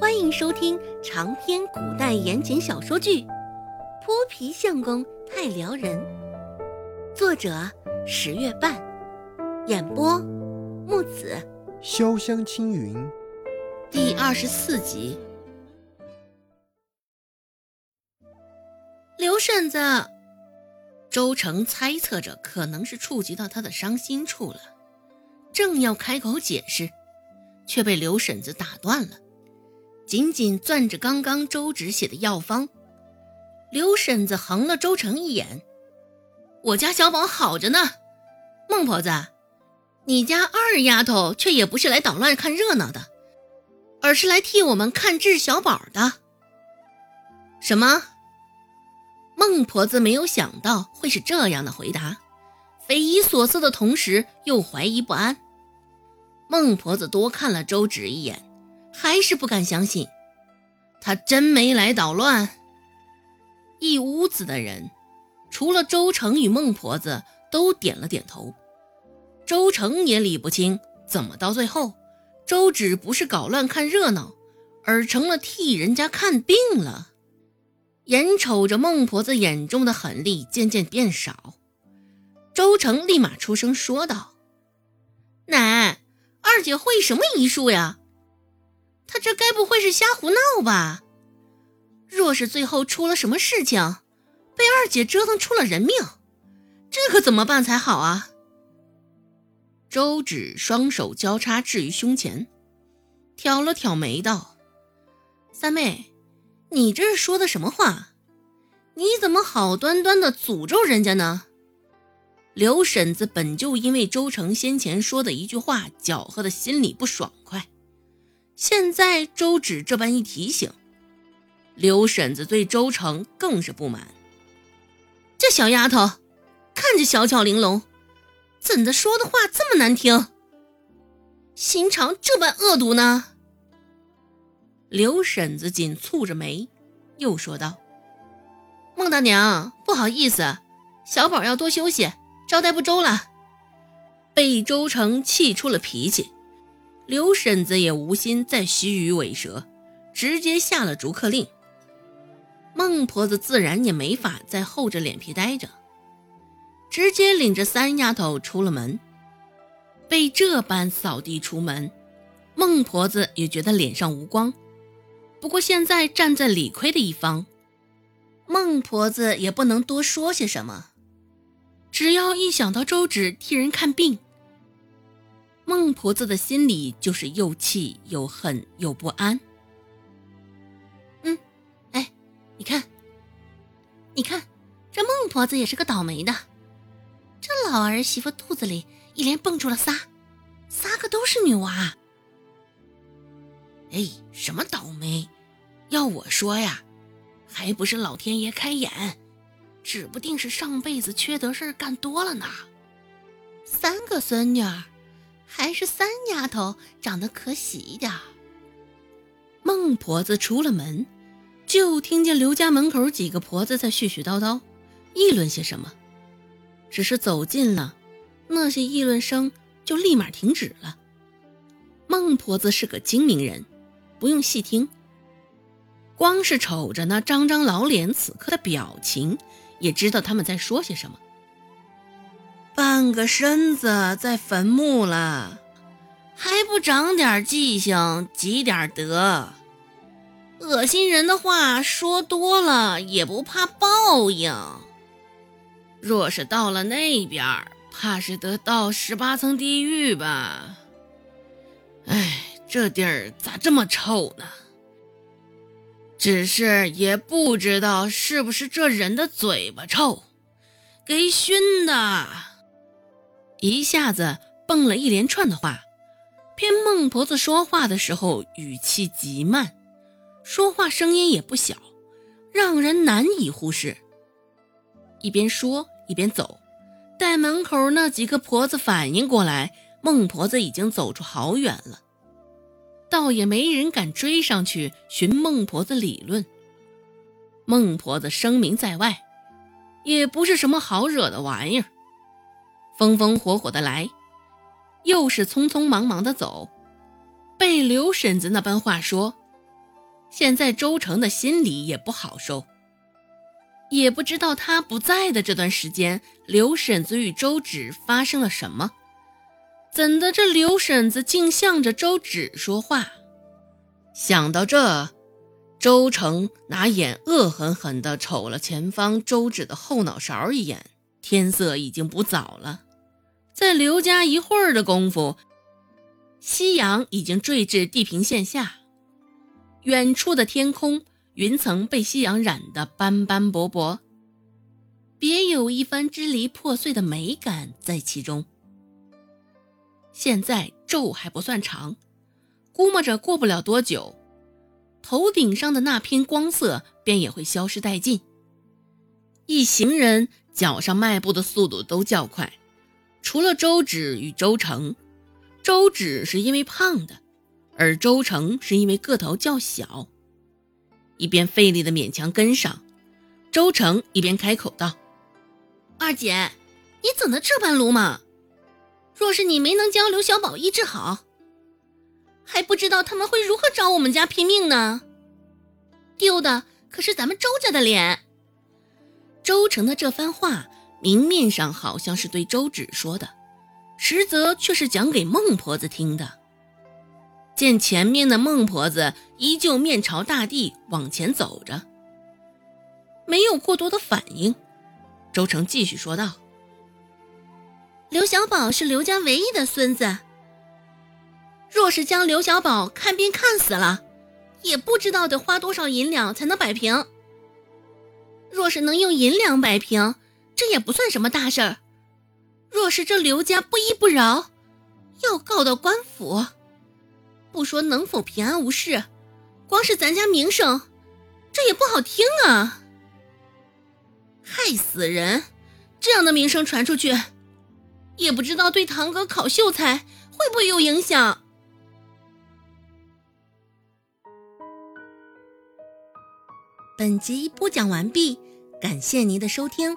欢迎收听长篇古代言情小说剧《泼皮相公太撩人》，作者十月半，演播木子潇湘青云，第二十四集。刘婶子，周成猜测着可能是触及到他的伤心处了，正要开口解释，却被刘婶子打断了。紧紧攥着刚刚周芷写的药方，刘婶子横了周成一眼：“我家小宝好着呢，孟婆子，你家二丫头却也不是来捣乱看热闹的，而是来替我们看治小宝的。”什么？孟婆子没有想到会是这样的回答，匪夷所思的同时又怀疑不安。孟婆子多看了周芷一眼。还是不敢相信，他真没来捣乱。一屋子的人，除了周成与孟婆子，都点了点头。周成也理不清，怎么到最后，周芷不是搞乱看热闹，而成了替人家看病了。眼瞅着孟婆子眼中的狠厉渐渐变少，周成立马出声说道：“奶，二姐会什么医术呀？”他这该不会是瞎胡闹吧？若是最后出了什么事情，被二姐折腾出了人命，这可怎么办才好啊？周芷双手交叉置于胸前，挑了挑眉道：“三妹，你这是说的什么话？你怎么好端端的诅咒人家呢？”刘婶子本就因为周成先前说的一句话搅和的心里不爽快。现在周芷这般一提醒，刘婶子对周成更是不满。这小丫头，看着小巧玲珑，怎的说的话这么难听，心肠这般恶毒呢？刘婶子紧蹙着眉，又说道：“孟大娘，不好意思，小宝要多休息，招待不周了。”被周成气出了脾气。刘婶子也无心再虚与委蛇，直接下了逐客令。孟婆子自然也没法再厚着脸皮待着，直接领着三丫头出了门。被这般扫地出门，孟婆子也觉得脸上无光。不过现在站在理亏的一方，孟婆子也不能多说些什么。只要一想到周芷替人看病，孟婆子的心里就是又气又恨又不安。嗯，哎，你看，你看，这孟婆子也是个倒霉的。这老儿媳妇肚子里一连蹦出了仨，仨个都是女娃。哎，什么倒霉？要我说呀，还不是老天爷开眼，指不定是上辈子缺德事干多了呢。三个孙女儿。还是三丫头长得可喜一点。孟婆子出了门，就听见刘家门口几个婆子在絮絮叨叨，议论些什么。只是走近了，那些议论声就立马停止了。孟婆子是个精明人，不用细听，光是瞅着那张张老脸此刻的表情，也知道他们在说些什么。半个身子在坟墓了，还不长点记性，积点德？恶心人的话说多了也不怕报应。若是到了那边，怕是得到十八层地狱吧？哎，这地儿咋这么臭呢？只是也不知道是不是这人的嘴巴臭，给熏的。一下子蹦了一连串的话，偏孟婆子说话的时候语气极慢，说话声音也不小，让人难以忽视。一边说一边走，待门口那几个婆子反应过来，孟婆子已经走出好远了，倒也没人敢追上去寻孟婆子理论。孟婆子声名在外，也不是什么好惹的玩意儿。风风火火的来，又是匆匆忙忙的走，被刘婶子那般话说，现在周成的心里也不好受，也不知道他不在的这段时间，刘婶子与周芷发生了什么。怎的这刘婶子竟向着周芷说话？想到这，周成拿眼恶狠狠地瞅了前方周芷的后脑勺一眼。天色已经不早了，在刘家一会儿的功夫，夕阳已经坠至地平线下。远处的天空，云层被夕阳染得斑斑驳驳，别有一番支离破碎的美感在其中。现在昼还不算长，估摸着过不了多久，头顶上的那片光色便也会消失殆尽。一行人。脚上迈步的速度都较快，除了周芷与周成，周芷是因为胖的，而周成是因为个头较小。一边费力的勉强跟上，周成一边开口道：“二姐，你怎的这般鲁莽？若是你没能将刘小宝医治好，还不知道他们会如何找我们家拼命呢？丢的可是咱们周家的脸。”周成的这番话，明面上好像是对周芷说的，实则却是讲给孟婆子听的。见前面的孟婆子依旧面朝大地往前走着，没有过多的反应。周成继续说道：“刘小宝是刘家唯一的孙子，若是将刘小宝看病看死了，也不知道得花多少银两才能摆平。”若是能用银两摆平，这也不算什么大事儿。若是这刘家不依不饶，要告到官府，不说能否平安无事，光是咱家名声，这也不好听啊！害死人！这样的名声传出去，也不知道对堂哥考秀才会不会有影响。本集播讲完毕，感谢您的收听。